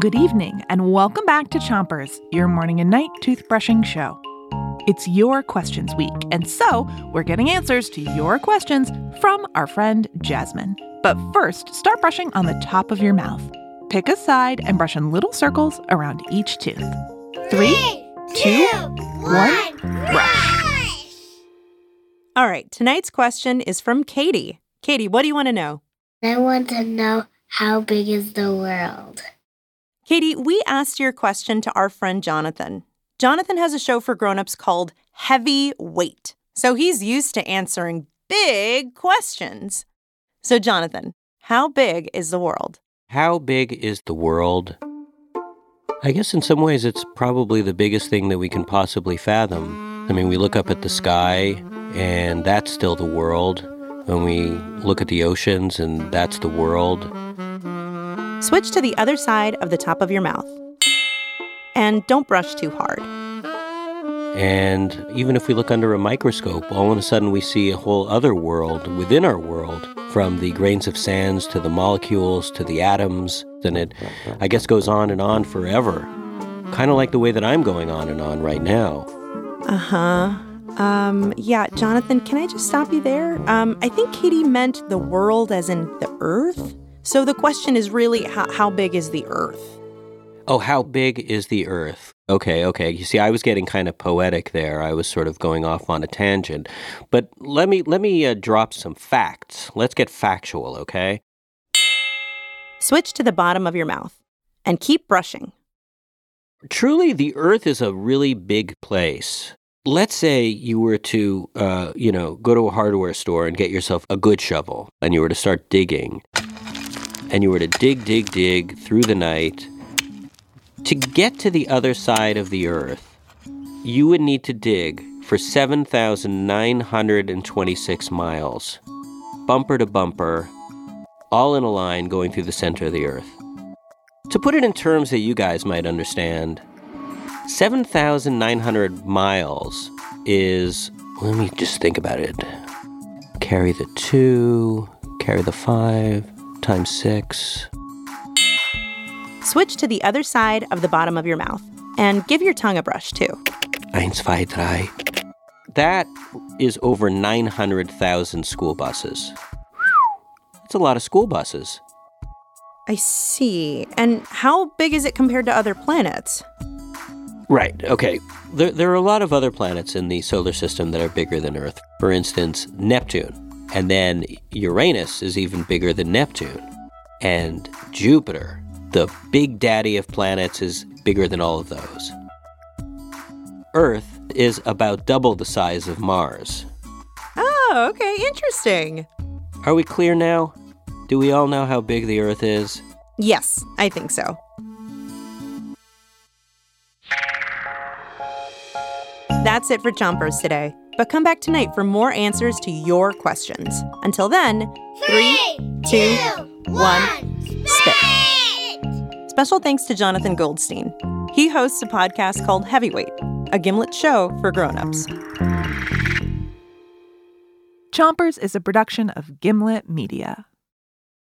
Good evening, and welcome back to Chompers, your morning and night toothbrushing show. It's your questions week, and so we're getting answers to your questions from our friend Jasmine. But first, start brushing on the top of your mouth. Pick a side and brush in little circles around each tooth. Three, two, one, brush. All right, tonight's question is from Katie. Katie, what do you want to know? I want to know how big is the world? Katie, we asked your question to our friend Jonathan. Jonathan has a show for grown-ups called Heavyweight. So he's used to answering big questions. So Jonathan, how big is the world? How big is the world? I guess in some ways it's probably the biggest thing that we can possibly fathom. I mean, we look up at the sky, and that's still the world. When we look at the oceans, and that's the world. Switch to the other side of the top of your mouth. And don't brush too hard. And even if we look under a microscope, all of a sudden we see a whole other world within our world, from the grains of sands to the molecules to the atoms. And it, I guess, goes on and on forever. Kind of like the way that I'm going on and on right now. Uh huh. Um, yeah, Jonathan, can I just stop you there? Um, I think Katie meant the world as in the earth. So the question is really how, how big is the earth? Oh, how big is the earth? Okay, okay. You see, I was getting kind of poetic there. I was sort of going off on a tangent. But let me let me uh, drop some facts. Let's get factual, okay? Switch to the bottom of your mouth and keep brushing. Truly, the earth is a really big place. Let's say you were to, uh, you know, go to a hardware store and get yourself a good shovel, and you were to start digging, and you were to dig, dig, dig through the night. To get to the other side of the earth, you would need to dig for 7,926 miles, bumper to bumper, all in a line going through the center of the earth. To put it in terms that you guys might understand, 7,900 miles is, let me just think about it. Carry the two, carry the five, times six. Switch to the other side of the bottom of your mouth and give your tongue a brush too. Eins, zwei, drei. That is over 900,000 school buses. That's a lot of school buses. I see. And how big is it compared to other planets? Right, okay. There, there are a lot of other planets in the solar system that are bigger than Earth. For instance, Neptune. And then Uranus is even bigger than Neptune. And Jupiter, the big daddy of planets, is bigger than all of those. Earth is about double the size of Mars. Oh, okay, interesting. Are we clear now? Do we all know how big the Earth is? Yes, I think so. That's it for Chompers today. But come back tonight for more answers to your questions. Until then, three, two, one, spit. Special thanks to Jonathan Goldstein. He hosts a podcast called Heavyweight, a Gimlet show for grown-ups. Chompers is a production of Gimlet Media.